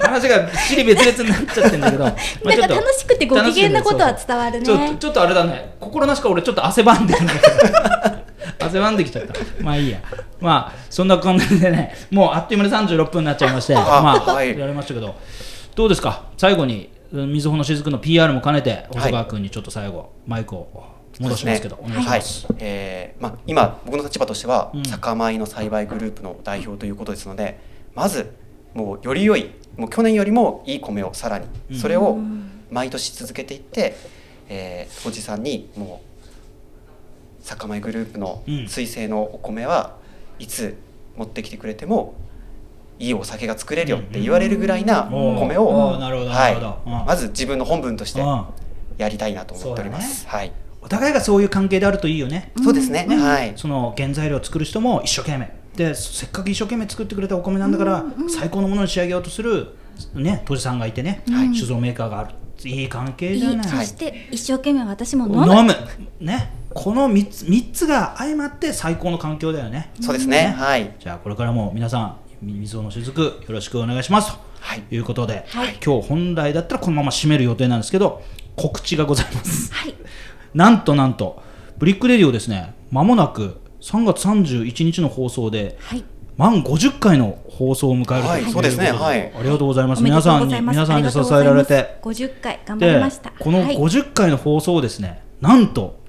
S2: 話が尻別々になっちゃってんだけど、ま [laughs] あ
S3: なんか楽しくてご機嫌なことは伝わるね。
S2: ちょっとちょっとあれだね。心なしか俺ちょっと汗ばんでるんだけど汗ばんできちゃった。まあいいや。まあそんな感じでねもうあっという間に36分になっちゃいまして
S4: あ
S2: まあ、
S4: はい。
S2: やりましたけどどうですか？最後にうん水穂の雫の PR も兼ねて細川君にちょっと最後マイクを戻しますけど、お願いします、
S4: はい。えーまあ、今僕の立場としては、
S2: うん。
S4: 酒米の栽培グループの代表ということですのでまずもうより良いもう去年よりもいい米をさらに
S2: うん。
S4: それを毎年続けていって、えー、おじさんにもう酒米グループの
S2: うん。
S4: 水性のお米はいつ持ってきてくれてもいいお酒が作れるよって言われるぐらいな
S2: うん
S4: お米を、はい。
S2: うん。
S4: まず自分の本分として
S2: うん。
S4: やりたいなと思っております。はい。
S2: お互いがそういう関係であるといいよね、
S4: そうですね。
S2: ね。
S4: はい。
S2: その原材料を作る人も一生懸命。でせっかく一生懸命作ってくれたお米なんだから、最高のものに仕上げようとするね杜氏さんがいてね、
S4: はい。
S2: 酒造メーカーがある。いい関係
S3: い
S2: じゃない
S3: い。そして一生懸命私も飲む。
S2: 飲む。ねこの3つ三つが相まって最高の環境だよね。
S4: そうですね。はい。
S2: じゃあこれからも皆さん水尾の雫よろしくお願いします。と
S4: はい。
S2: いうことで、
S3: はい。
S2: 今日本来だったらこのまま締める予定なんですけど告知がございます。
S3: はい。[laughs]
S2: なんとなんとブリックレディオですね。まもなく3月31日の放送で
S3: はい。
S2: 満50回の放送を迎えると
S4: はいそうですね。
S2: こと
S4: はい。
S2: ありがとうございます。皆さんに皆さんに支えられて。
S3: 50回頑張
S2: で
S3: りました。
S2: この
S3: はい。
S2: 50回の放送をですね。なんと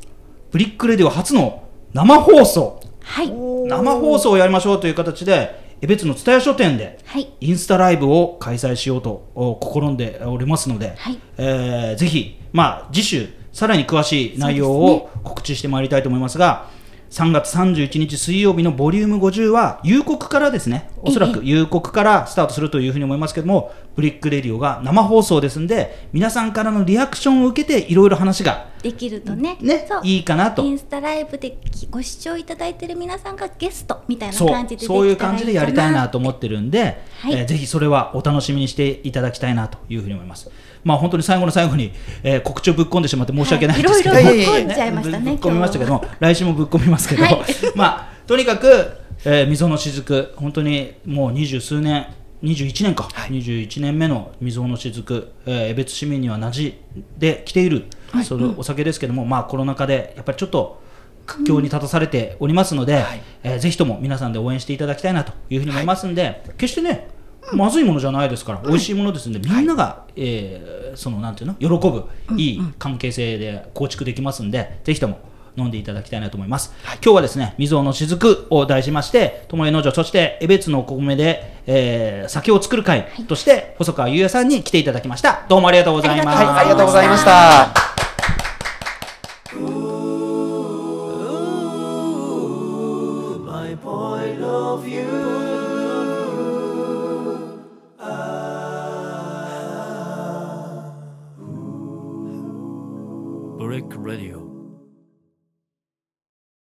S2: ブリックレディオ初の生放送。
S3: はい。
S2: 生放送をやりましょうという形で江別の蔦屋書店で
S3: はい
S2: インスタライブを開催しようとお試んでおりますので、
S3: はい。
S2: えーぜひ、まあ、次週さらに詳しい内容を告知してまいりたいと思いますが3月31日水曜日のボリューム50は夕刻からですね。おそらく夕刻からスタートするというふうに思いますけどもブリックレディオが生放送ですんで皆さんからのリアクションを受けていろいろ話が
S3: できるとね。
S2: ね
S3: そう。
S2: いいかなと。
S3: インスタライブでご視聴いただいてる皆さんがゲストみたいな感じで
S2: そういう感じでやりたいなと
S3: 思
S2: 思ってるんで、
S3: はい。
S2: えーぜひそれはお楽しみにしていただきたいなというふうに思います。まあ本当に最後の最後に、えー告知をぶっ込んでしまって申し訳ないんですけど、
S3: はいいろ
S4: いろぶっ
S3: 込んじゃいましたね [laughs]
S2: ぶっ込みましたけど来週もぶっ込みますけど、
S3: はい。[laughs]
S2: まあとにかく、えー溝の雫、本当にもう二十数年、21年か、
S4: はい。
S2: 21年目の溝の雫、えー、江別市民には馴染んできている、そのお酒ですけども、まあコロナ禍でやっぱりちょっと苦境に立たされておりますので、
S4: はい。
S2: えーぜひとも皆さんで応援していただきたいなというふうに思いますんで、決してね、まずいものじゃないですから、美味しいものですんで、みんなが、えーそのなんていうの喜ぶいい関係性で構築できますんで、ぜひとも飲んでいただきたいなと思います。今日はですね、水尾の雫を題しまして、友江農場、そして江別のお米で、えー酒を作る会として、細川優也さんに来ていただきました。どうもありがとうございます。
S4: はい、ありがとうございました。
S1: Radio